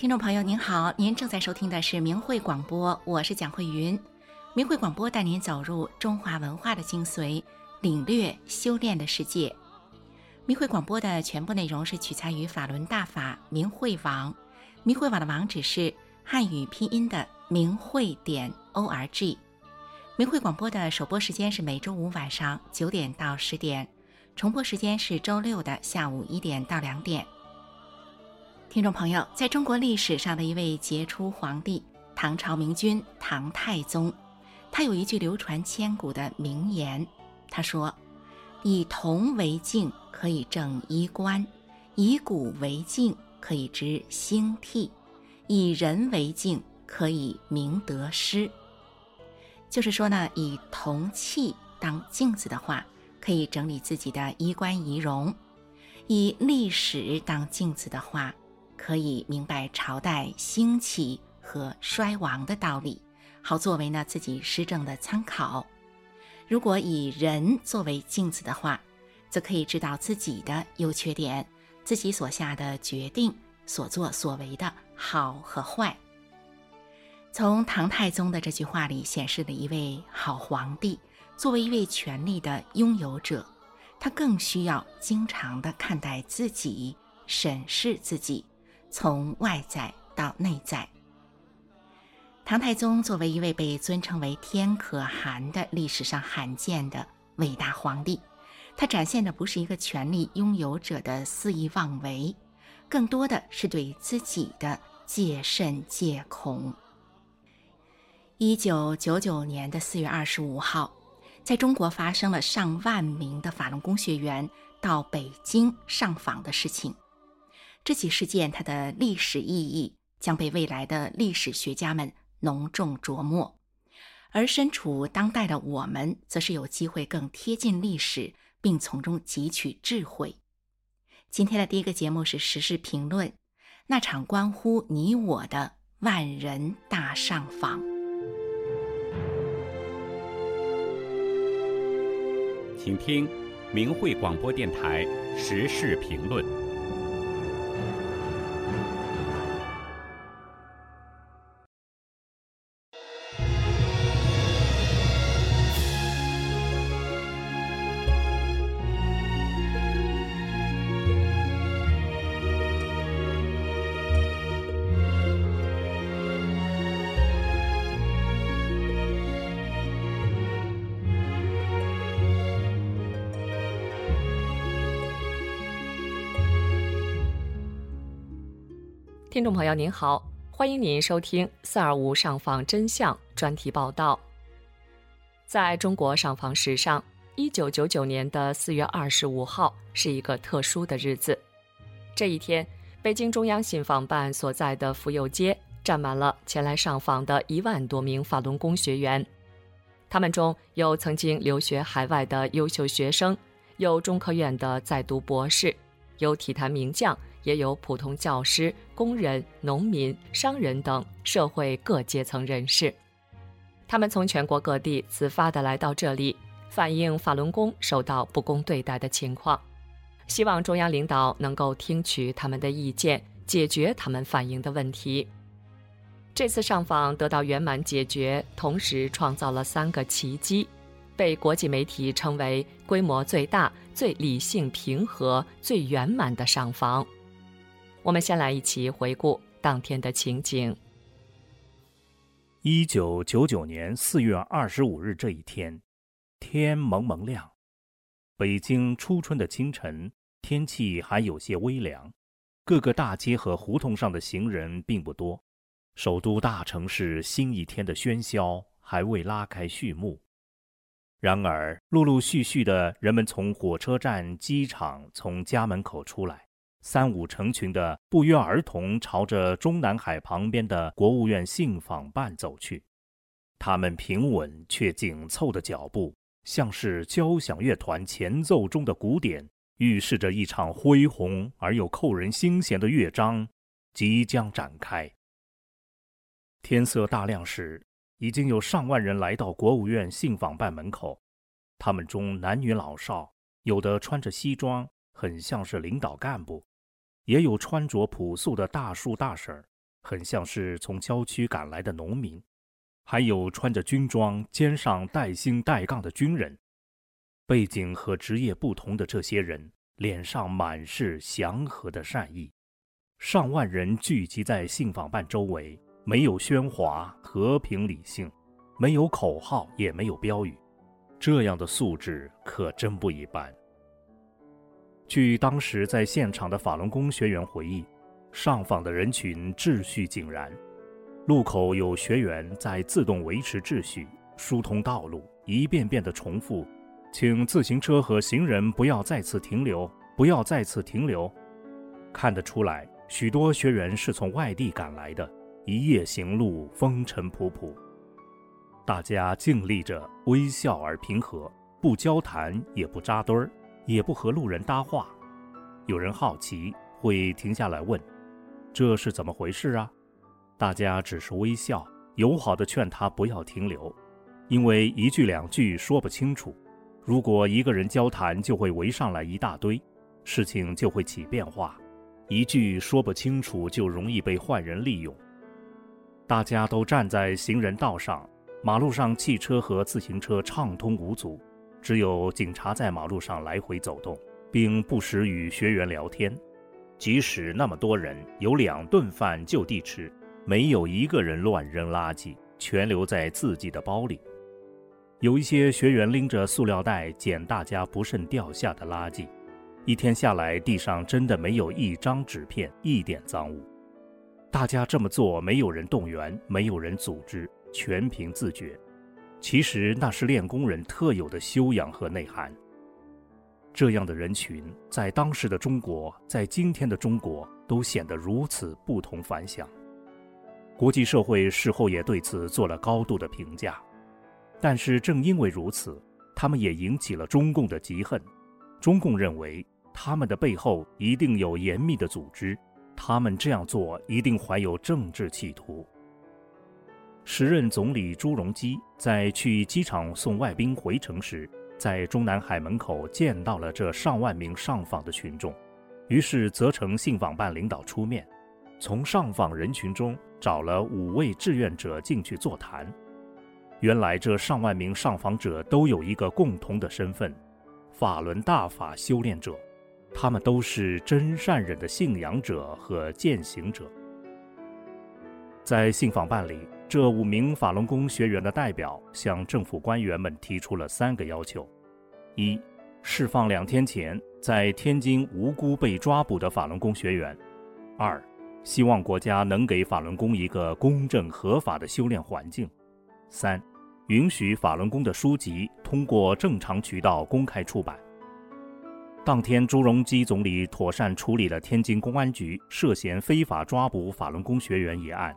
听众朋友您好，您正在收听的是明慧广播，我是蒋慧云。明慧广播带您走入中华文化的精髓，领略修炼的世界。明慧广播的全部内容是取材于法轮大法明慧网，明慧网的网址是汉语拼音的明慧点 o r g。明慧广播的首播时间是每周五晚上九点到十点，重播时间是周六的下午一点到两点。听众朋友，在中国历史上的一位杰出皇帝——唐朝明君唐太宗，他有一句流传千古的名言，他说：“以铜为镜，可以正衣冠；以古为镜，可以知兴替；以人为镜，可以明得失。”就是说呢，以铜器当镜子的话，可以整理自己的衣冠仪容；以历史当镜子的话，可以明白朝代兴起和衰亡的道理，好作为呢自己施政的参考。如果以人作为镜子的话，则可以知道自己的优缺点，自己所下的决定、所作所为的好和坏。从唐太宗的这句话里显示了一位好皇帝，作为一位权力的拥有者，他更需要经常的看待自己，审视自己。从外在到内在，唐太宗作为一位被尊称为“天可汗”的历史上罕见的伟大皇帝，他展现的不是一个权力拥有者的肆意妄为，更多的是对自己的戒慎戒恐。一九九九年的四月二十五号，在中国发生了上万名的法轮功学员到北京上访的事情。这起事件，它的历史意义将被未来的历史学家们浓重琢磨，而身处当代的我们，则是有机会更贴近历史，并从中汲取智慧。今天的第一个节目是时事评论，那场关乎你我的万人大上访，请听明慧广播电台时事评论。听众朋友您好，欢迎您收听“四二五上访真相”专题报道。在中国上访史上，一九九九年的四月二十五号是一个特殊的日子。这一天，北京中央信访办所在的妇幼街站满了前来上访的一万多名法轮功学员，他们中有曾经留学海外的优秀学生，有中科院的在读博士，有体坛名将。也有普通教师、工人、农民、商人等社会各阶层人士，他们从全国各地自发地来到这里，反映法轮功受到不公对待的情况，希望中央领导能够听取他们的意见，解决他们反映的问题。这次上访得到圆满解决，同时创造了三个奇迹，被国际媒体称为规模最大、最理性平和、最圆满的上访。我们先来一起回顾当天的情景。一九九九年四月二十五日这一天，天蒙蒙亮，北京初春的清晨，天气还有些微凉，各个大街和胡同上的行人并不多，首都大城市新一天的喧嚣还未拉开序幕。然而，陆陆续续的人们从火车站、机场、从家门口出来。三五成群的不约而同朝着中南海旁边的国务院信访办走去，他们平稳却紧凑的脚步，像是交响乐团前奏中的鼓点，预示着一场恢宏而又扣人心弦的乐章即将展开。天色大亮时，已经有上万人来到国务院信访办门口，他们中男女老少，有的穿着西装，很像是领导干部。也有穿着朴素的大叔大婶儿，很像是从郊区赶来的农民，还有穿着军装、肩上带星带杠的军人。背景和职业不同的这些人，脸上满是祥和的善意。上万人聚集在信访办周围，没有喧哗，和平理性，没有口号，也没有标语。这样的素质可真不一般。据当时在现场的法轮功学员回忆，上访的人群秩序井然，路口有学员在自动维持秩序，疏通道路，一遍遍地重复：“请自行车和行人不要再次停留，不要再次停留。”看得出来。许多学员是从外地赶来的，一夜行路，风尘仆仆。大家静立着，微笑而平和，不交谈，也不扎堆儿，也不和路人搭话。有人好奇，会停下来问：“这是怎么回事啊？”大家只是微笑，友好的劝他不要停留，因为一句两句说不清楚。如果一个人交谈，就会围上来一大堆，事情就会起变化。一句说不清楚，就容易被坏人利用。大家都站在行人道上，马路上汽车和自行车畅通无阻，只有警察在马路上来回走动，并不时与学员聊天。即使那么多人有两顿饭就地吃，没有一个人乱扔垃圾，全留在自己的包里。有一些学员拎着塑料袋捡大家不慎掉下的垃圾。一天下来，地上真的没有一张纸片，一点脏物。大家这么做，没有人动员，没有人组织，全凭自觉。其实那是练功人特有的修养和内涵。这样的人群，在当时的中国，在今天的中国，都显得如此不同凡响。国际社会事后也对此做了高度的评价。但是正因为如此，他们也引起了中共的嫉恨。中共认为。他们的背后一定有严密的组织，他们这样做一定怀有政治企图。时任总理朱镕基在去机场送外宾回城时，在中南海门口见到了这上万名上访的群众，于是责成信访办领导出面，从上访人群中找了五位志愿者进去座谈。原来这上万名上访者都有一个共同的身份：法轮大法修炼者。他们都是真善忍的信仰者和践行者。在信访办里，这五名法轮功学员的代表向政府官员们提出了三个要求：一、释放两天前在天津无辜被抓捕的法轮功学员；二、希望国家能给法轮功一个公正合法的修炼环境；三、允许法轮功的书籍通过正常渠道公开出版。当天，朱镕基总理妥善处理了天津公安局涉嫌非法抓捕法轮功学员一案，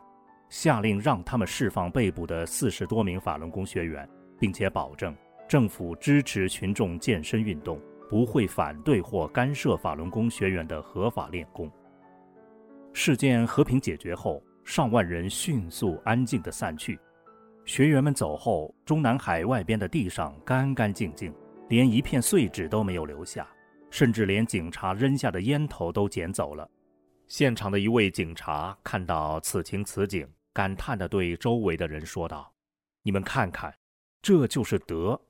下令让他们释放被捕的四十多名法轮功学员，并且保证政府支持群众健身运动，不会反对或干涉法轮功学员的合法练功。事件和平解决后，上万人迅速安静地散去。学员们走后，中南海外边的地上干干净净，连一片碎纸都没有留下。甚至连警察扔下的烟头都捡走了。现场的一位警察看到此情此景，感叹地对周围的人说道：“你们看看，这就是德。”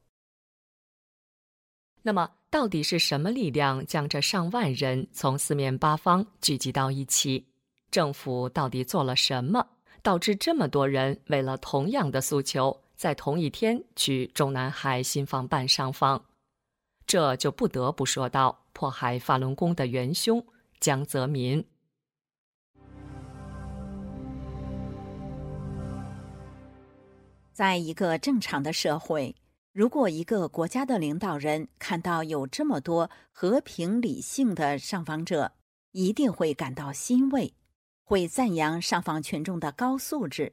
那么，到底是什么力量将这上万人从四面八方聚集到一起？政府到底做了什么，导致这么多人为了同样的诉求，在同一天去中南海信访办上访？这就不得不说到迫害法轮功的元凶江泽民。在一个正常的社会，如果一个国家的领导人看到有这么多和平理性的上访者，一定会感到欣慰，会赞扬上访群众的高素质。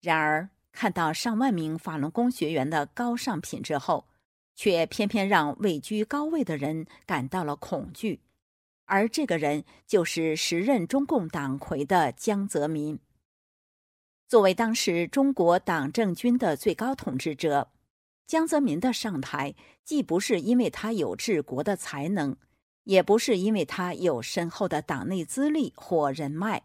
然而，看到上万名法轮功学员的高尚品质后，却偏偏让位居高位的人感到了恐惧，而这个人就是时任中共党魁的江泽民。作为当时中国党政军的最高统治者，江泽民的上台既不是因为他有治国的才能，也不是因为他有深厚的党内资历或人脉，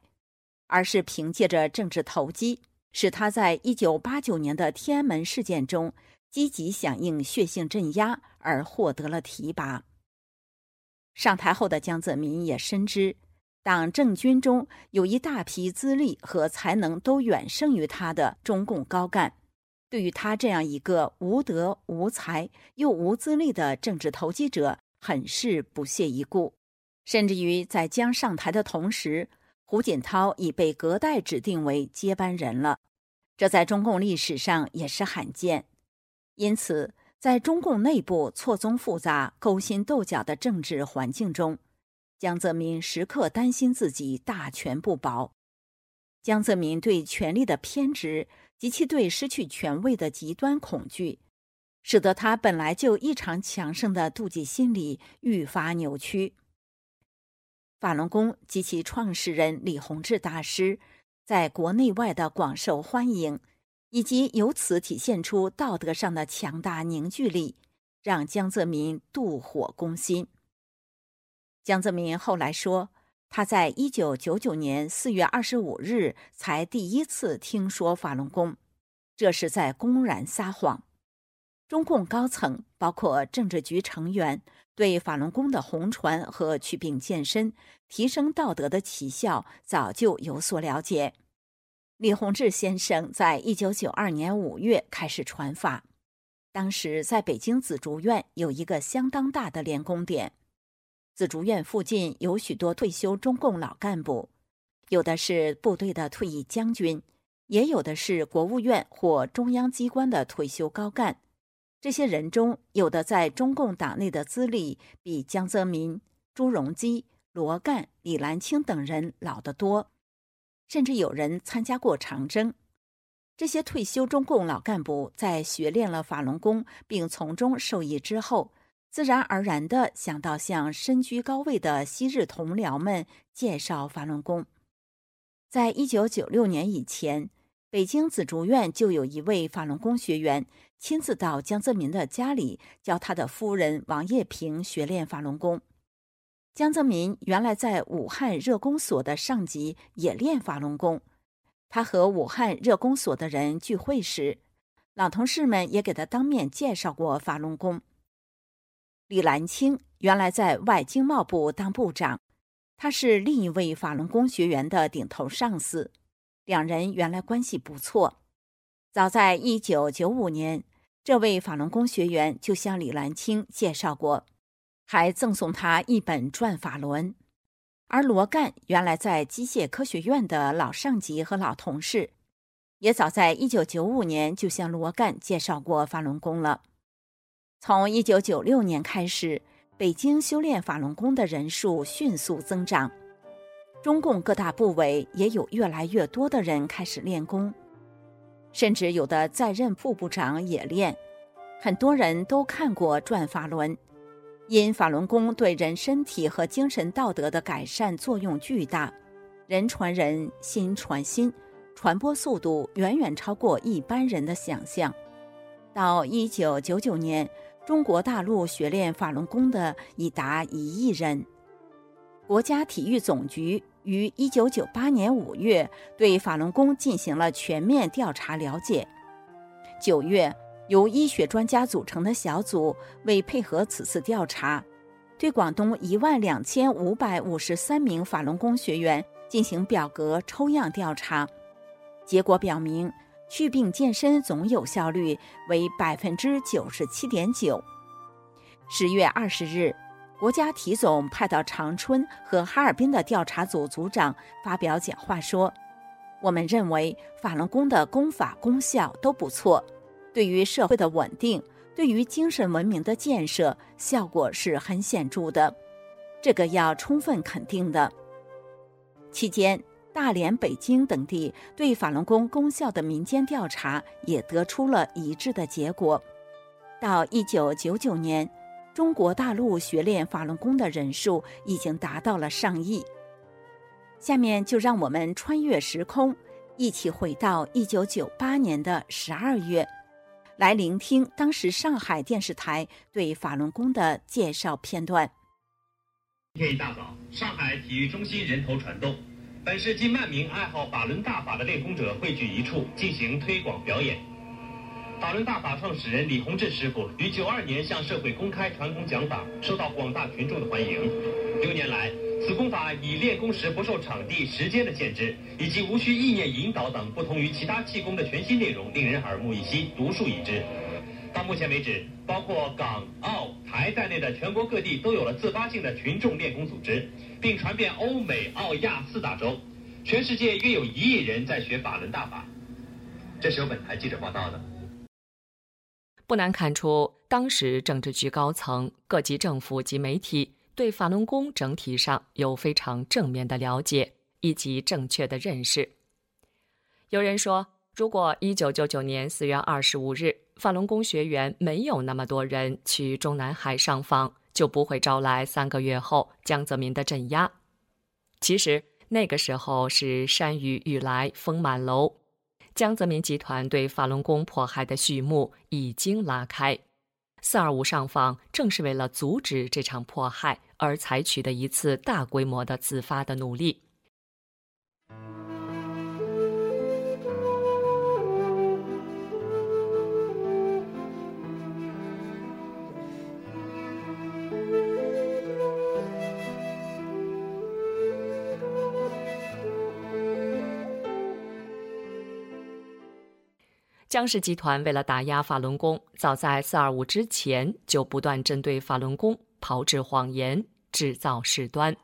而是凭借着政治投机，使他在一九八九年的天安门事件中积极响应血性镇压，而获得了提拔。上台后的江泽民也深知，党政军中有一大批资历和才能都远胜于他的中共高干，对于他这样一个无德无才又无资历的政治投机者，很是不屑一顾。甚至于在江上台的同时，胡锦涛已被隔代指定为接班人了，这在中共历史上也是罕见。因此。在中共内部错综复杂、勾心斗角的政治环境中，江泽民时刻担心自己大权不保。江泽民对权力的偏执及其对失去权位的极端恐惧，使得他本来就异常强盛的妒忌心理愈发扭曲。法轮功及其创始人李洪志大师在国内外的广受欢迎。以及由此体现出道德上的强大凝聚力，让江泽民妒火攻心。江泽民后来说，他在一九九九年四月二十五日才第一次听说法轮功，这是在公然撒谎。中共高层，包括政治局成员，对法轮功的红传和祛病健身、提升道德的奇效早就有所了解。李洪志先生在一九九二年五月开始传法，当时在北京紫竹院有一个相当大的练功点。紫竹院附近有许多退休中共老干部，有的是部队的退役将军，也有的是国务院或中央机关的退休高干。这些人中，有的在中共党内的资历比江泽民、朱镕基、罗干、李兰清等人老得多。甚至有人参加过长征。这些退休中共老干部在学练了法轮功并从中受益之后，自然而然地想到向身居高位的昔日同僚们介绍法轮功。在一九九六年以前，北京紫竹院就有一位法轮功学员亲自到江泽民的家里教他的夫人王叶萍学练法轮功。江泽民原来在武汉热工所的上级也练法轮功，他和武汉热工所的人聚会时，老同事们也给他当面介绍过法轮功。李兰清原来在外经贸部当部长，他是另一位法轮功学员的顶头上司，两人原来关系不错。早在一九九五年，这位法轮功学员就向李兰清介绍过。还赠送他一本《转法轮》，而罗干原来在机械科学院的老上级和老同事，也早在1995年就向罗干介绍过法轮功了。从1996年开始，北京修炼法轮功的人数迅速增长，中共各大部委也有越来越多的人开始练功，甚至有的在任副部长也练。很多人都看过《转法轮》。因法轮功对人身体和精神道德的改善作用巨大，人传人心传心，传播速度远远超过一般人的想象。到一九九九年，中国大陆学练法轮功的已达一亿人。国家体育总局于一九九八年五月对法轮功进行了全面调查了解。九月。由医学专家组成的小组为配合此次调查，对广东一万两千五百五十三名法轮功学员进行表格抽样调查，结果表明，祛病健身总有效率为百分之九十七点九。十月二十日，国家体总派到长春和哈尔滨的调查组组长发表讲话说：“我们认为法轮功的功法功效都不错。”对于社会的稳定，对于精神文明的建设，效果是很显著的，这个要充分肯定的。期间，大连、北京等地对法轮功功效的民间调查也得出了一致的结果。到一九九九年，中国大陆学练法轮功的人数已经达到了上亿。下面就让我们穿越时空，一起回到一九九八年的十二月。来聆听当时上海电视台对法轮功的介绍片段。今天一大早，上海体育中心人头攒动，本市近万名爱好法轮大法的练功者汇聚一处，进行推广表演。法轮大法创始人李洪志师傅于九二年向社会公开传功讲法，受到广大群众的欢迎。六年来，此功法以练功时不受场地、时间的限制，以及无需意念引导等不同于其他气功的全新内容，令人耳目一新、独树一帜。到目前为止，包括港、澳、台在内的全国各地都有了自发性的群众练功组织，并传遍欧美、澳、亚四大洲，全世界约有一亿人在学法轮大法。这是由本台记者报道的。不难看出，当时政治局高层、各级政府及媒体对法轮功整体上有非常正面的了解以及正确的认识。有人说，如果1999年4月25日法轮功学员没有那么多人去中南海上访，就不会招来三个月后江泽民的镇压。其实那个时候是山雨欲来风满楼。江泽民集团对法轮功迫害的序幕已经拉开，四二五上访正是为了阻止这场迫害而采取的一次大规模的自发的努力。江氏集团为了打压法轮功，早在四二五之前就不断针对法轮功炮制谎言、制造事端。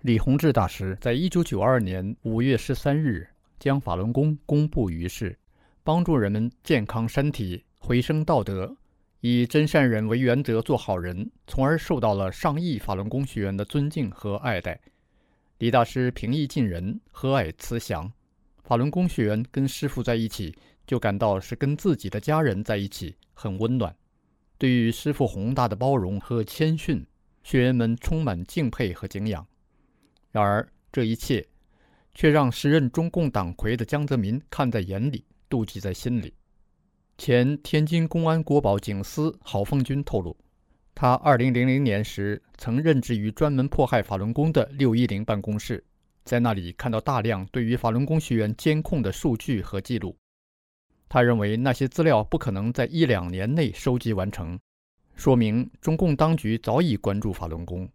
李洪志大师在一九九二年五月十三日将法轮功公布于世，帮助人们健康身体、回升道德，以真善人为原则做好人，从而受到了上亿法轮功学员的尊敬和爱戴。李大师平易近人，和蔼慈祥。法轮功学员跟师傅在一起，就感到是跟自己的家人在一起，很温暖。对于师傅宏大的包容和谦逊，学员们充满敬佩和敬仰。然而，这一切却让时任中共党魁的江泽民看在眼里，妒忌在心里。前天津公安国保警司郝凤军透露，他2000年时曾任职于专门迫害法轮功的610办公室。在那里看到大量对于法轮功学员监控的数据和记录，他认为那些资料不可能在一两年内收集完成，说明中共当局早已关注法轮功。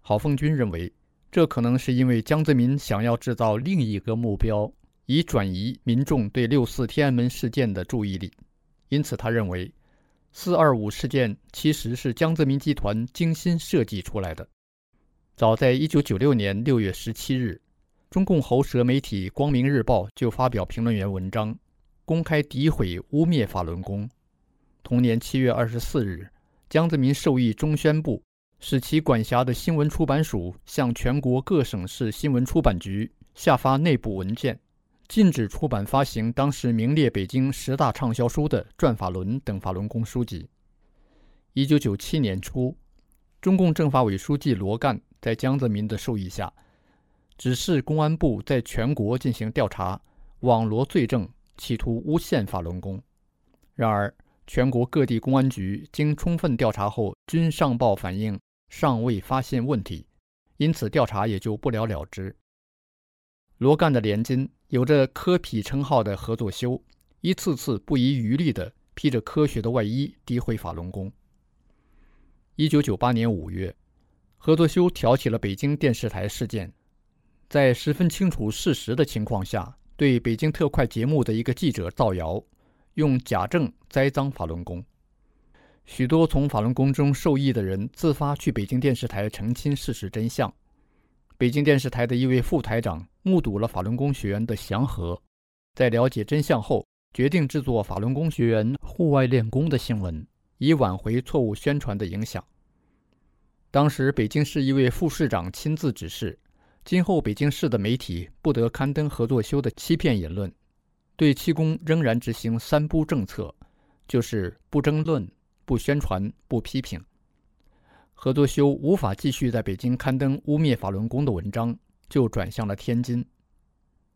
郝凤军认为，这可能是因为江泽民想要制造另一个目标，以转移民众对六四天安门事件的注意力。因此，他认为“四二五”事件其实是江泽民集团精心设计出来的。早在一九九六年六月十七日，中共喉舌媒体《光明日报》就发表评论员文章，公开诋毁、污蔑法轮功。同年七月二十四日，江泽民授意中宣部，使其管辖的新闻出版署向全国各省市新闻出版局下发内部文件，禁止出版发行当时名列北京十大畅销书的《转法轮》等法轮功书籍。一九九七年初，中共政法委书记罗干。在江泽民的授意下，指示公安部在全国进行调查，网罗罪证，企图诬陷法轮功。然而，全国各地公安局经充分调查后，均上报反映尚未发现问题，因此调查也就不了了之。罗干的连襟，有着科痞称号的何作修，一次次不遗余力地披着科学的外衣诋毁法轮功。一九九八年五月。何作修挑起了北京电视台事件，在十分清楚事实的情况下，对北京特快节目的一个记者造谣，用假证栽赃法轮功。许多从法轮功中受益的人自发去北京电视台澄清事实真相。北京电视台的一位副台长目睹了法轮功学员的祥和，在了解真相后，决定制作法轮功学员户外练功的新闻，以挽回错误宣传的影响。当时，北京市一位副市长亲自指示，今后北京市的媒体不得刊登合作修的欺骗言论，对气功仍然执行“三不”政策，就是不争论、不宣传、不批评。合作修无法继续在北京刊登污蔑法轮功的文章，就转向了天津。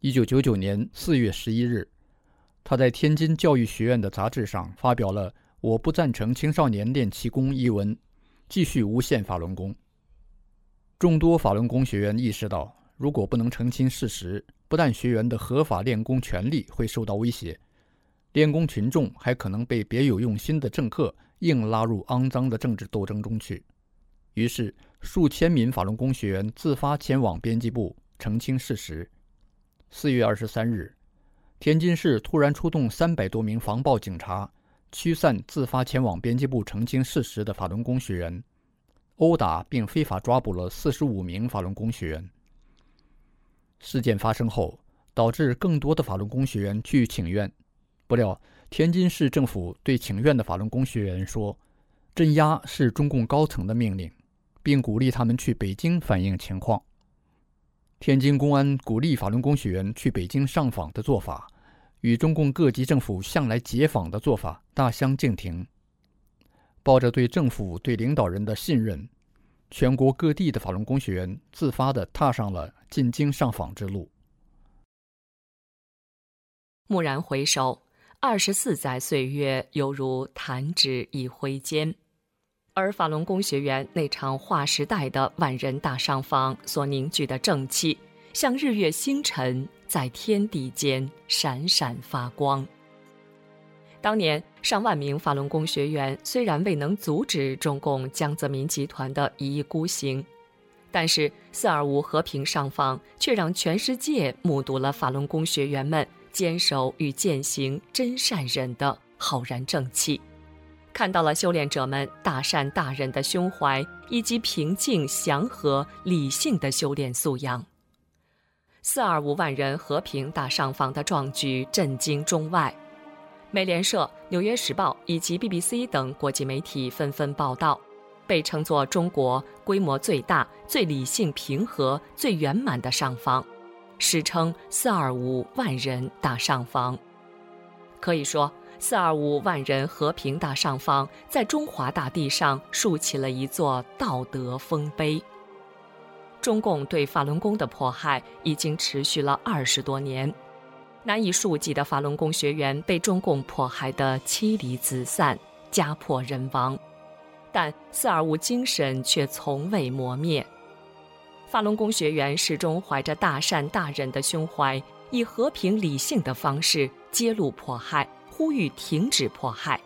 一九九九年四月十一日，他在天津教育学院的杂志上发表了《我不赞成青少年练气功》一文。继续诬陷法轮功。众多法轮功学员意识到，如果不能澄清事实，不但学员的合法练功权利会受到威胁，练功群众还可能被别有用心的政客硬拉入肮脏的政治斗争中去。于是，数千名法轮功学员自发前往编辑部澄清事实。四月二十三日，天津市突然出动三百多名防暴警察，驱散自发前往编辑部澄清事实的法轮功学员，殴打并非法抓捕了四十五名法轮功学员。事件发生后，导致更多的法轮功学员去请愿，不料天津市政府对请愿的法轮功学员说：“镇压是中共高层的命令。”并鼓励他们去北京反映情况。天津公安鼓励法轮功学员去北京上访的做法，与中共各级政府向来解访的做法大相径庭。抱着对政府、对领导人的信任，全国各地的法轮功学员自发地踏上了进京上访之路。蓦然回首，二十四载岁月犹如弹指一挥间。而法轮功学员那场划时代的万人大上访所凝聚的正气，像日月星辰，在天地间闪闪发光。当年上万名法轮功学员虽然未能阻止中共江泽民集团的一意孤行，但是四二五和平上访却让全世界目睹了法轮功学员们坚守与践行真善忍的浩然正气。看到了修炼者们大善大仁的胸怀，以及平静祥和、理性的修炼素养。四二五万人和平大上访的壮举震惊中外，美联社、纽约时报以及 BBC 等国际媒体纷纷报道，被称作中国规模最大、最理性平和、最圆满的上访，史称“四二五万人大上访”。可以说。四二五万人和平大上访，在中华大地上竖起了一座道德丰碑。中共对法轮功的迫害已经持续了二十多年，难以数计的法轮功学员被中共迫害得妻离子散、家破人亡，但四二五精神却从未磨灭。法轮功学员始终怀着大善大忍的胸怀，以和平理性的方式揭露迫害。呼吁停止迫害，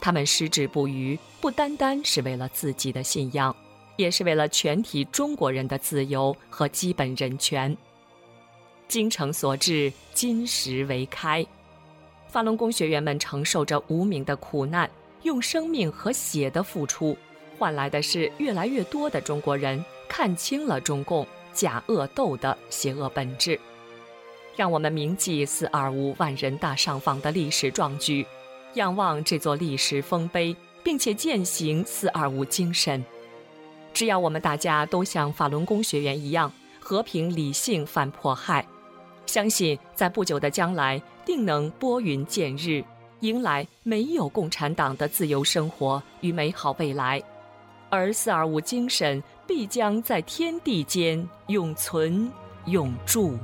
他们矢志不渝，不单单是为了自己的信仰，也是为了全体中国人的自由和基本人权。精诚所至，金石为开。法轮功学员们承受着无名的苦难，用生命和血的付出，换来的是越来越多的中国人看清了中共假恶斗的邪恶本质。让我们铭记四二五万人大上访的历史壮举，仰望这座历史丰碑，并且践行四二五精神。只要我们大家都像法轮功学员一样和平理性反迫害，相信在不久的将来定能拨云见日，迎来没有共产党的自由生活与美好未来。而四二五精神必将在天地间永存永驻。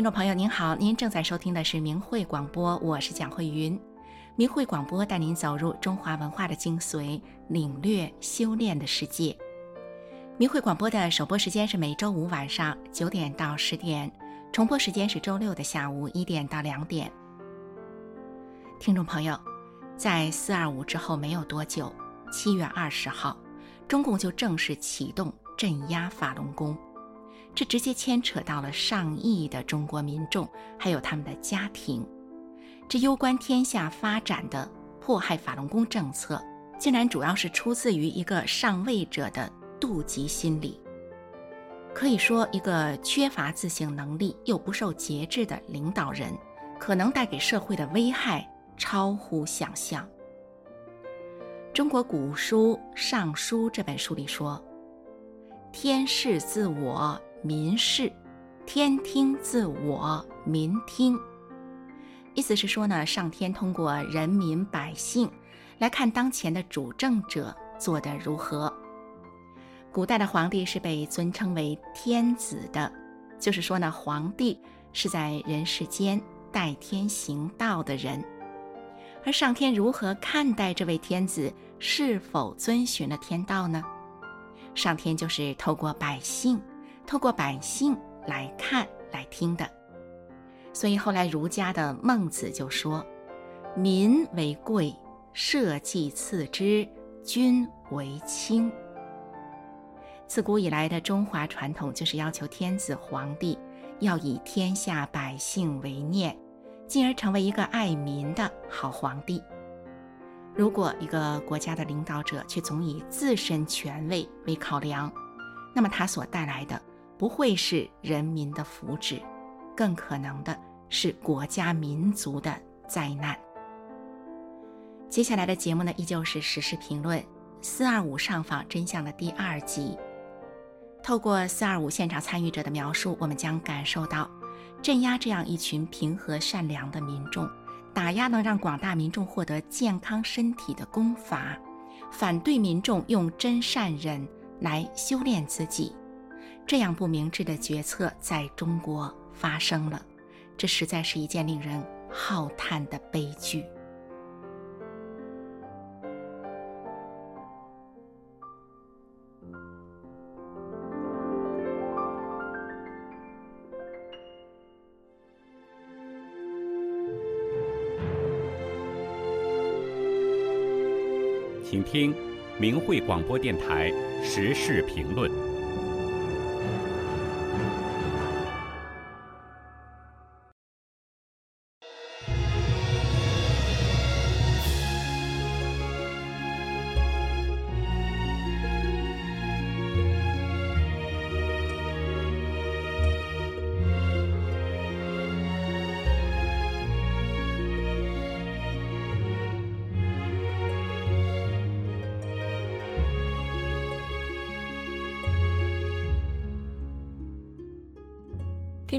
听众朋友您好，您正在收听的是明慧广播，我是蒋慧云。明慧广播带您走入中华文化的精髓，领略修炼的世界。明慧广播的首播时间是每周五晚上九点到十点，重播时间是周六的下午一点到两点。听众朋友，在四二五之后没有多久，七月二十号，中共就正式启动镇压法轮功。这直接牵扯到了上亿的中国民众，还有他们的家庭。这攸关天下发展的迫害法轮功政策，竟然主要是出自于一个上位者的妒忌心理。可以说，一个缺乏自省能力又不受节制的领导人，可能带给社会的危害超乎想象。中国古书《尚书》这本书里说：“天视自我。”民视，天听自我，民听。意思是说呢，上天通过人民百姓来看当前的主政者做得如何。古代的皇帝是被尊称为天子的，就是说呢，皇帝是在人世间代天行道的人。而上天如何看待这位天子，是否遵循了天道呢？上天就是透过百姓。透过百姓来看、来听的，所以后来儒家的孟子就说：“民为贵，社稷次之，君为轻。”自古以来的中华传统就是要求天子皇帝要以天下百姓为念，进而成为一个爱民的好皇帝。如果一个国家的领导者却总以自身权位为考量，那么他所带来的。不会是人民的福祉，更可能的是国家民族的灾难。接下来的节目呢，依旧是时事评论“四二五上访真相”的第二集。透过“四二五”现场参与者的描述，我们将感受到，镇压这样一群平和善良的民众，打压能让广大民众获得健康身体的功法，反对民众用真善忍来修炼自己。这样不明智的决策在中国发生了，这实在是一件令人浩叹的悲剧。请听明慧广播电台时事评论。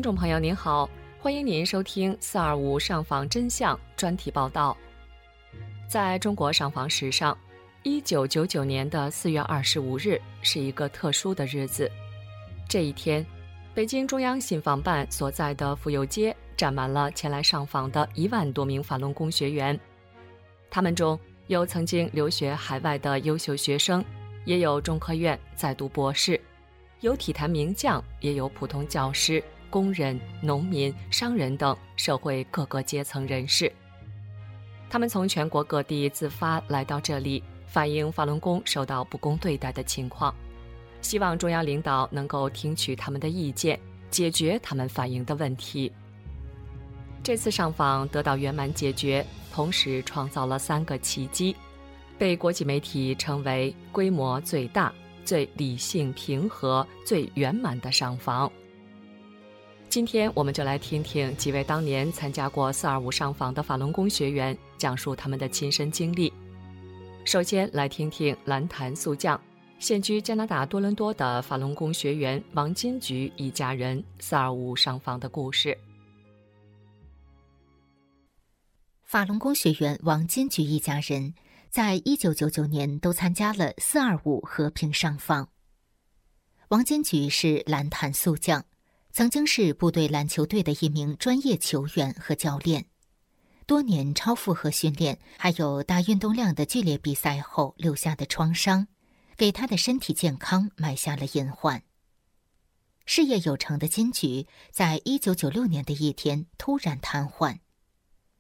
听众朋友您好，欢迎您收听“四二五上访真相”专题报道。在中国上访史上，一九九九年的四月二十五日是一个特殊的日子。这一天，北京中央信访办所在的妇幼街站满了前来上访的一万多名法轮功学员。他们中有曾经留学海外的优秀学生，也有中科院在读博士，有体坛名将，也有普通教师。工人、农民、商人等社会各个阶层人士，他们从全国各地自发来到这里，反映法轮功受到不公对待的情况，希望中央领导能够听取他们的意见，解决他们反映的问题。这次上访得到圆满解决，同时创造了三个奇迹，被国际媒体称为规模最大、最理性平和、最圆满的上访。今天我们就来听听几位当年参加过“四二五”上访的法轮功学员讲述他们的亲身经历。首先来听听蓝潭速将、现居加拿大多伦多的法轮功学员王金菊一家人“四二五”上访的故事。法轮功学员王金菊一家人在一九九九年都参加了“四二五”和平上访。王金菊是蓝潭速将。曾经是部队篮球队的一名专业球员和教练，多年超负荷训练，还有大运动量的剧烈比赛后留下的创伤，给他的身体健康埋下了隐患。事业有成的金菊，在一九九六年的一天突然瘫痪，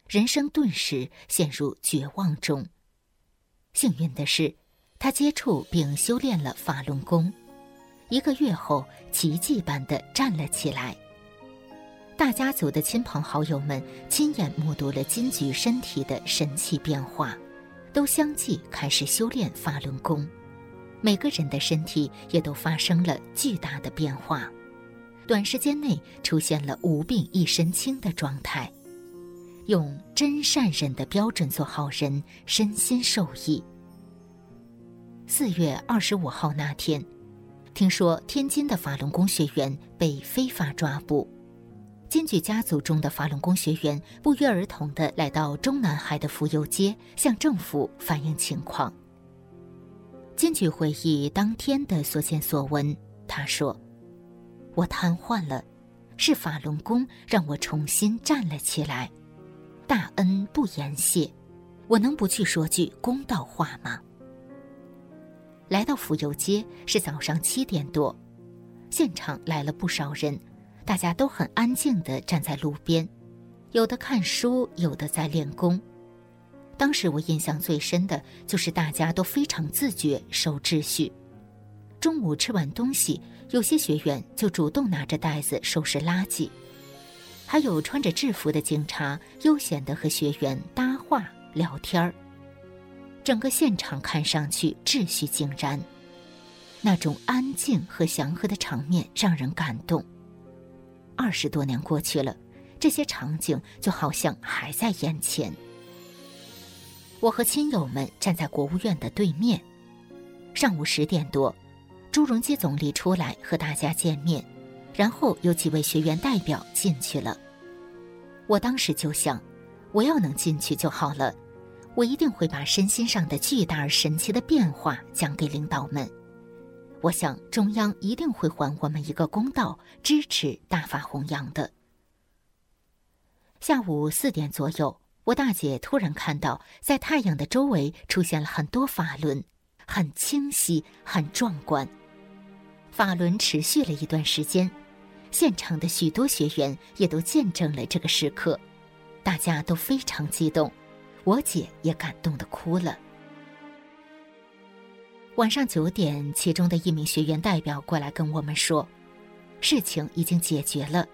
人生顿时陷入绝望中。幸运的是，他接触并修炼了法轮功。一个月后，奇迹般的站了起来。大家族的亲朋好友们亲眼目睹了金菊身体的神奇变化，都相继开始修炼法轮功。每个人的身体也都发生了巨大的变化，短时间内出现了无病一身轻的状态。用真善忍的标准做好人，身心受益。四月二十五号那天。听说天津的法轮功学员被非法抓捕，金举家族中的法轮功学员不约而同地来到中南海的浮游街，向政府反映情况。金举回忆当天的所见所闻，他说：“我瘫痪了，是法轮功让我重新站了起来，大恩不言谢，我能不去说句公道话吗？”来到府右街是早上七点多，现场来了不少人，大家都很安静地站在路边，有的看书，有的在练功。当时我印象最深的就是大家都非常自觉守秩序。中午吃完东西，有些学员就主动拿着袋子收拾垃圾，还有穿着制服的警察悠闲地和学员搭话聊天儿。整个现场看上去秩序井然，那种安静和祥和的场面让人感动。二十多年过去了，这些场景就好像还在眼前。我和亲友们站在国务院的对面，上午十点多，朱镕基总理出来和大家见面，然后有几位学员代表进去了。我当时就想，我要能进去就好了。我一定会把身心上的巨大而神奇的变化讲给领导们。我想中央一定会还我们一个公道，支持大法弘扬的。下午四点左右，我大姐突然看到，在太阳的周围出现了很多法轮，很清晰，很壮观。法轮持续了一段时间，现场的许多学员也都见证了这个时刻，大家都非常激动。我姐也感动的哭了。晚上九点，其中的一名学员代表过来跟我们说，事情已经解决了，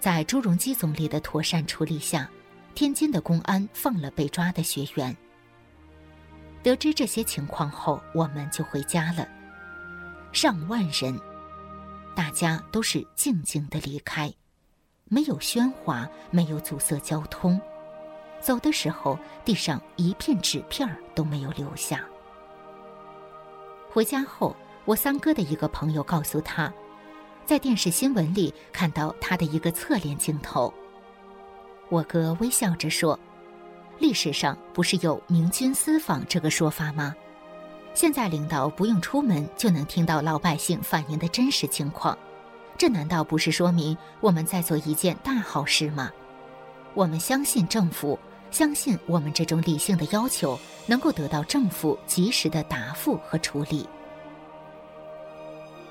在朱镕基总理的妥善处理下，天津的公安放了被抓的学员。得知这些情况后，我们就回家了。上万人，大家都是静静的离开，没有喧哗，没有阻塞交通。走的时候，地上一片纸片都没有留下。回家后，我三哥的一个朋友告诉他，在电视新闻里看到他的一个侧脸镜头，我哥微笑着说：“历史上不是有明君私访这个说法吗？现在领导不用出门就能听到老百姓反映的真实情况，这难道不是说明我们在做一件大好事吗？我们相信政府，相信我们这种理性的要求能够得到政府及时的答复和处理。”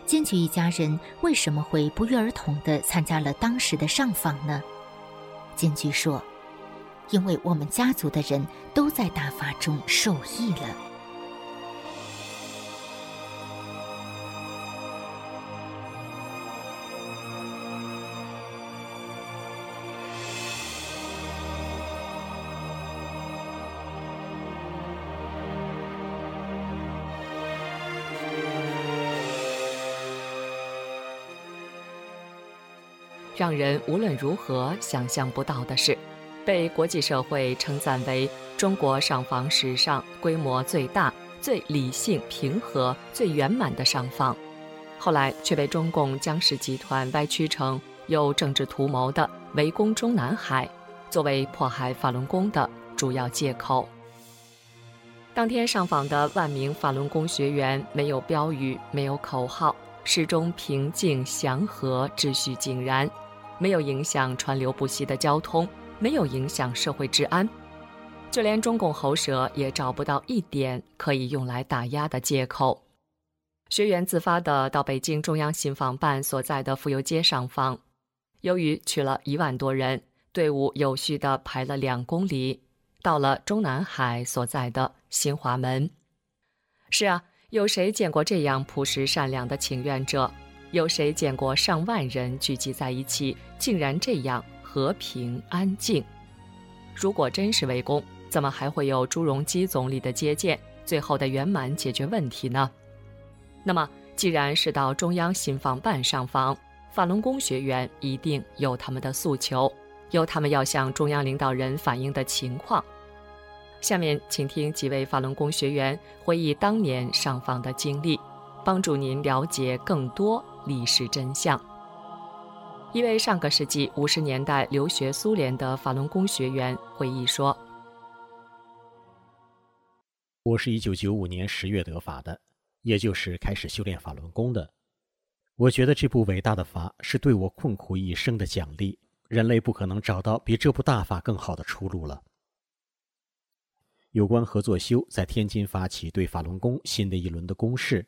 金菊一家人为什么会不约而同地参加了当时的上访呢？金菊说：“因为我们家族的人都在大法中受益了。”让人无论如何想象不到的是，被国际社会称赞为中国上访史上规模最大、最理性平和、最圆满的上访，后来却被中共江氏集团歪曲成有政治图谋的围攻中南海，作为迫害法轮功的主要借口。当天上访的万名法轮功学员，没有标语，没有口号，始终平静祥和，秩序井然。没有影响川流不息的交通，没有影响社会治安，就连中共喉舌也找不到一点可以用来打压的借口。学员自发的到北京中央信访办所在的妇幼街上访，由于去了一万多人，队伍有序的排了两公里，到了中南海所在的新华门。是啊，有谁见过这样朴实善良的请愿者？有谁见过上万人聚集在一起，竟然这样和平安静？如果真是围攻，怎么还会有朱镕基总理的接见，最后的圆满解决问题呢？那么，既然是到中央信访办上访，法轮功学员一定有他们的诉求，有他们要向中央领导人反映的情况。下面，请听几位法轮功学员回忆当年上访的经历，帮助您了解更多。历史真相。一位上个世纪五十年代留学苏联的法轮功学员回忆说：“我是一九九五年十月得法的，也就是开始修炼法轮功的。我觉得这部伟大的法是对我困苦一生的奖励。人类不可能找到比这部大法更好的出路了。有关合作修在天津发起对法轮功新的一轮的攻势，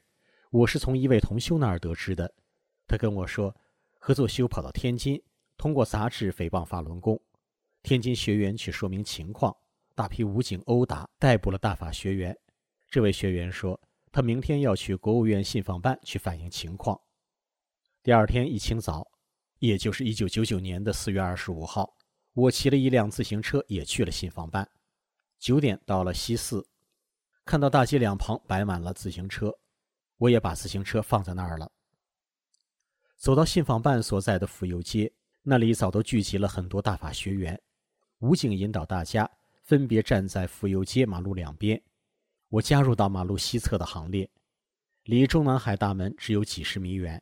我是从一位同修那儿得知的。”他跟我说，合作修跑到天津，通过杂志诽谤法轮功。天津学员去说明情况，大批武警殴打、逮捕了大法学员。这位学员说，他明天要去国务院信访办去反映情况。第二天一清早，也就是一九九九年的四月二十五号，我骑了一辆自行车也去了信访办。九点到了西四，看到大街两旁摆满了自行车，我也把自行车放在那儿了。走到信访办所在的府右街，那里早都聚集了很多大法学员。武警引导大家分别站在府右街马路两边，我加入到马路西侧的行列，离中南海大门只有几十米远。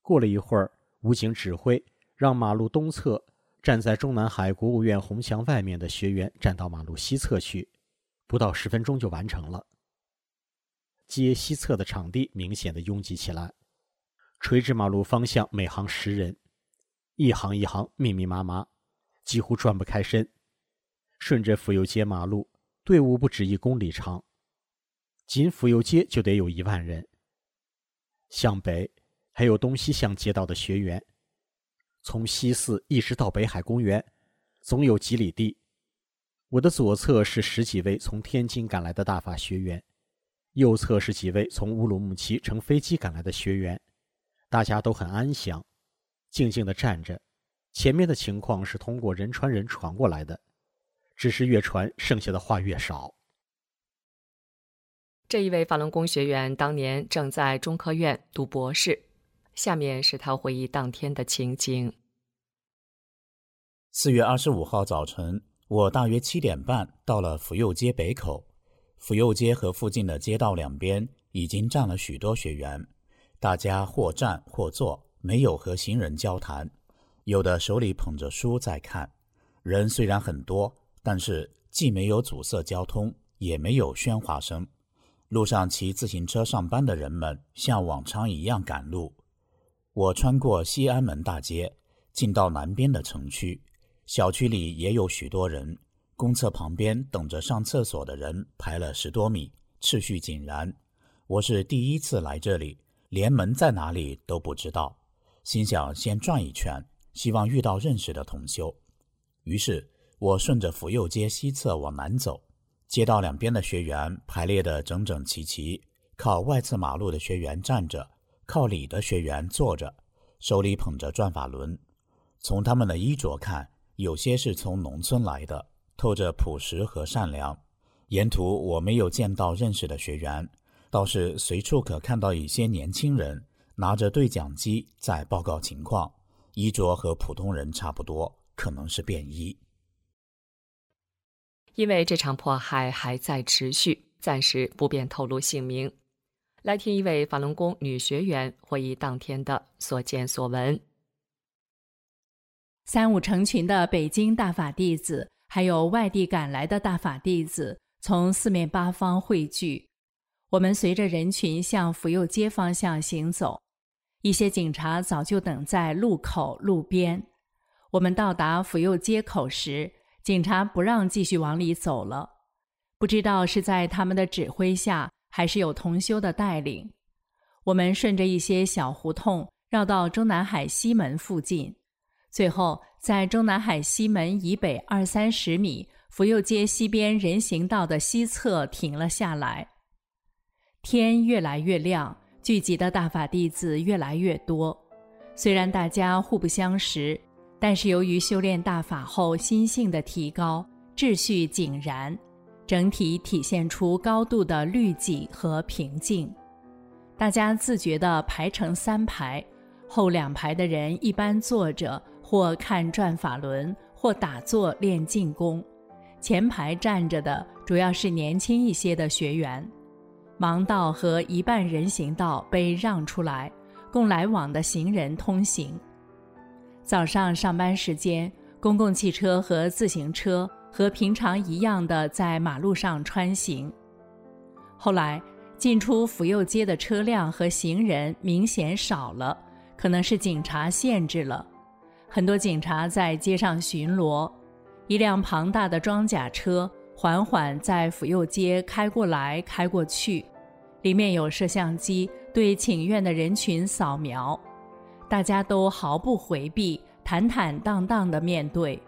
过了一会儿，武警指挥让马路东侧站在中南海国务院红墙外面的学员站到马路西侧去，不到十分钟就完成了。街西侧的场地明显的拥挤起来。垂直马路方向每行十人，一行一行密密麻麻，几乎转不开身。顺着府右街马路，队伍不止一公里长，仅府右街就得有一万人。向北还有东西向街道的学员，从西四一直到北海公园，总有几里地。我的左侧是十几位从天津赶来的大法学员，右侧是几位从乌鲁木齐乘飞机赶来的学员。大家都很安详，静静地站着。前面的情况是通过人传人传过来的，只是越传，剩下的话越少。这一位法轮功学员当年正在中科院读博士，下面是他回忆当天的情景：四月二十五号早晨，我大约七点半到了福佑街北口。福佑街和附近的街道两边已经站了许多学员。大家或站或坐，没有和行人交谈，有的手里捧着书在看。人虽然很多，但是既没有阻塞交通，也没有喧哗声。路上骑自行车上班的人们像往常一样赶路。我穿过西安门大街，进到南边的城区，小区里也有许多人。公厕旁边等着上厕所的人排了十多米，秩序井然。我是第一次来这里，连门在哪里都不知道，心想先转一圈，希望遇到认识的同修。于是我顺着府右街西侧往南走。街道两边的学员排列得整整齐齐，靠外侧马路的学员站着，靠里的学员坐着，手里捧着转法轮。从他们的衣着看，有些是从农村来的，透着朴实和善良。沿途我没有见到认识的学员，倒是随处可看到一些年轻人拿着对讲机在报告情况，衣着和普通人差不多，可能是便衣。因为这场迫害还在持续，暂时不便透露姓名。来听一位法轮功女学员回忆当天的所见所闻。三五成群的北京大法弟子，还有外地赶来的大法弟子，从四面八方汇聚。我们随着人群向福佑街方向行走，一些警察早就等在路口路边。我们到达福佑街口时。警察不让继续往里走了，不知道是在他们的指挥下，还是有同修的带领。我们顺着一些小胡同绕到中南海西门附近，最后在中南海西门以北二三十米福佑街西边人行道的西侧停了下来。天越来越亮，聚集的大法弟子越来越多。虽然大家互不相识。但是由于修炼大法后心性的提高，秩序井然，整体体现出高度的律己和平静。大家自觉地排成三排，后两排的人一般坐着或看转法轮，或打坐练静功；前排站着的主要是年轻一些的学员。盲道和一半人行道被让出来，供来往的行人通行。早上上班时间，公共汽车和自行车和平常一样的在马路上穿行。后来进出府右街的车辆和行人明显少了，可能是警察限制了。很多警察在街上巡逻。一辆庞大的装甲车缓缓在府右街开过来开过去，里面有摄像机对请愿的人群扫描。大家都毫不回避，坦坦荡荡地面对。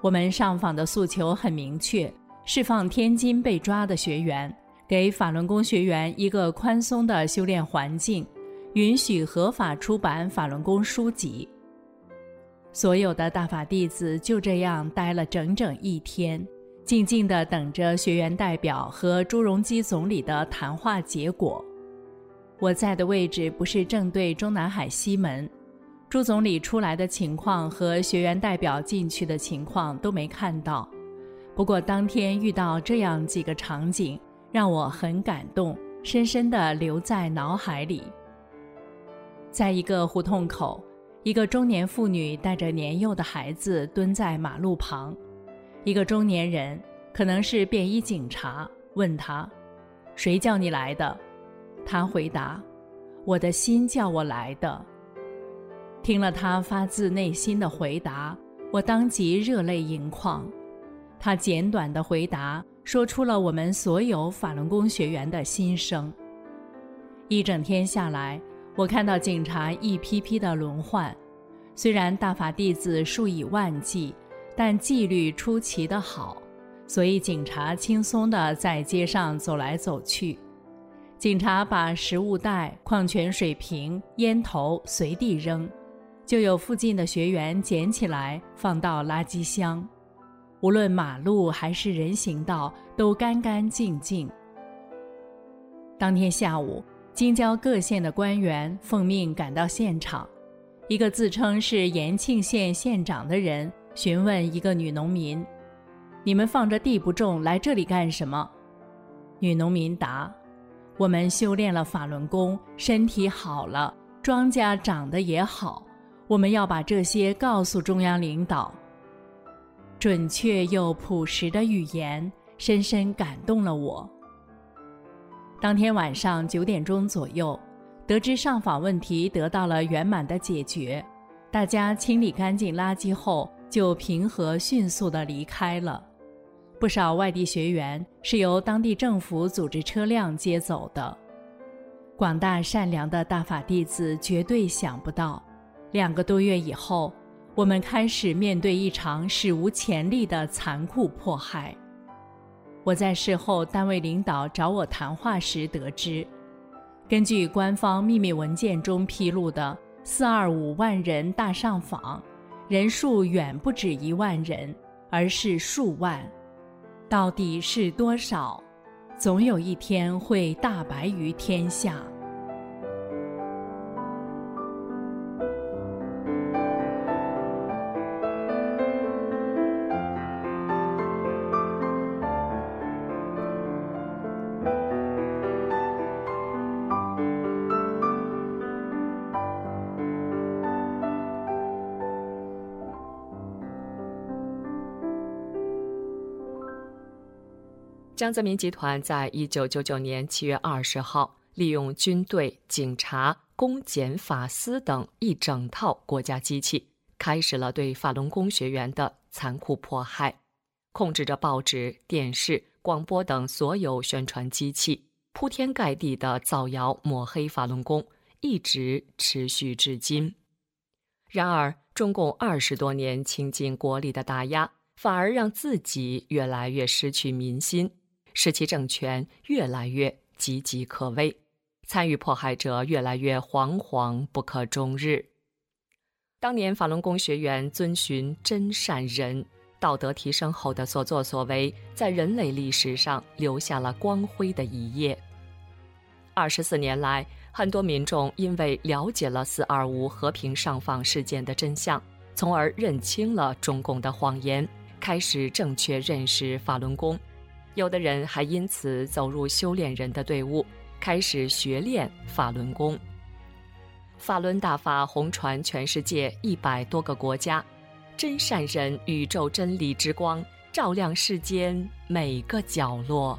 我们上访的诉求很明确：释放天津被抓的学员，给法轮功学员一个宽松的修炼环境，允许合法出版法轮功书籍。所有的大法弟子就这样待了整整一天，静静地等着学员代表和朱镕基总理的谈话结果。我在的位置不是正对中南海西门，朱总理出来的情况和学员代表进去的情况都没看到。不过当天遇到这样几个场景，让我很感动，深深地留在脑海里。在一个胡同口，一个中年妇女带着年幼的孩子蹲在马路旁，一个中年人，可能是便衣警察，问他：“谁叫你来的？”他回答：“我的心叫我来的。”听了他发自内心的回答，我当即热泪盈眶。他简短的回答说出了我们所有法轮功学员的心声。一整天下来，我看到警察一批批的轮换，虽然大法弟子数以万计，但纪律出奇的好，所以警察轻松的在街上走来走去。警察把食物袋、矿泉水瓶、烟头随地扔，就有附近的学员捡起来放到垃圾箱。无论马路还是人行道，都干干净净。当天下午，京郊各县的官员奉命赶到现场。一个自称是延庆县县长的人询问一个女农民：“你们放着地不种，来这里干什么？”女农民答。我们修炼了法轮功，身体好了，庄稼长得也好。我们要把这些告诉中央领导。准确又朴实的语言深深感动了我。当天晚上九点钟左右，得知上访问题得到了圆满的解决，大家清理干净垃圾后，就平和迅速地离开了。不少外地学员是由当地政府组织车辆接走的。广大善良的大法弟子绝对想不到，两个多月以后，我们开始面对一场史无前例的残酷迫害。我在事后单位领导找我谈话时得知，根据官方秘密文件中披露的“四二五万人大上访”，人数远不止一万人，而是数万。到底是多少？总有一天会大白于天下。江泽民集团在一九九九年七月二十号，利用军队、警察、公检法司等一整套国家机器，开始了对法轮功学员的残酷迫害，控制着报纸、电视、广播等所有宣传机器，铺天盖地的造谣抹黑法轮功，一直持续至今。然而，中共二十多年倾尽国力的打压，反而让自己越来越失去民心。使其政权越来越岌岌可危，参与迫害者越来越惶惶不可终日。当年法轮功学员遵循真善人，道德提升后的所作所为，在人类历史上留下了光辉的一页。二十四年来，很多民众因为了解了“四二五”和平上访事件的真相，从而认清了中共的谎言，开始正确认识法轮功。有的人还因此走入修炼人的队伍，开始学练法轮功。法轮大法红传全世界一百多个国家，真善人宇宙真理之光照亮世间每个角落。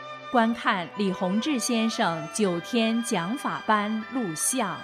观看李洪志先生九天讲法班录像。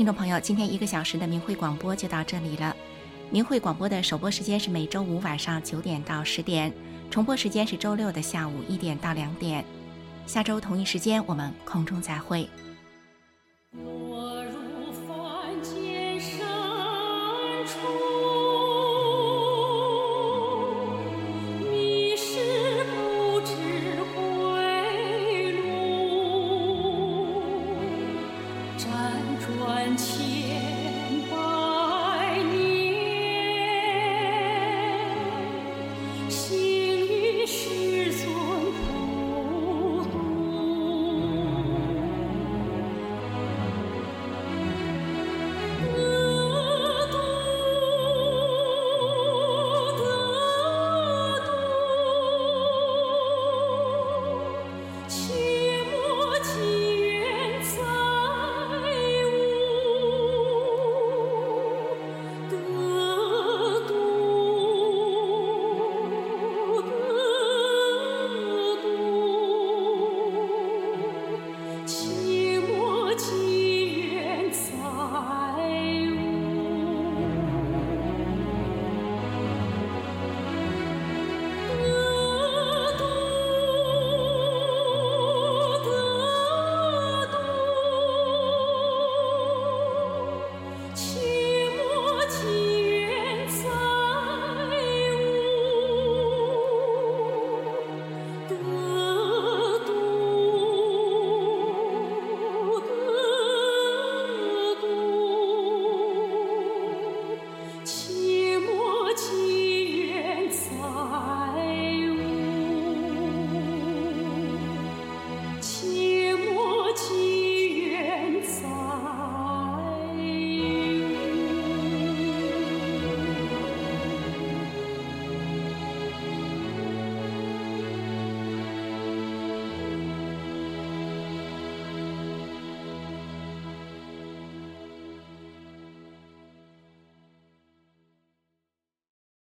听众朋友，今天一个小时的明慧广播就到这里了。明慧广播的首播时间是每周五晚上九点到十点，重播时间是周六的下午一点到两点。下周同一时间，我们空中再会。情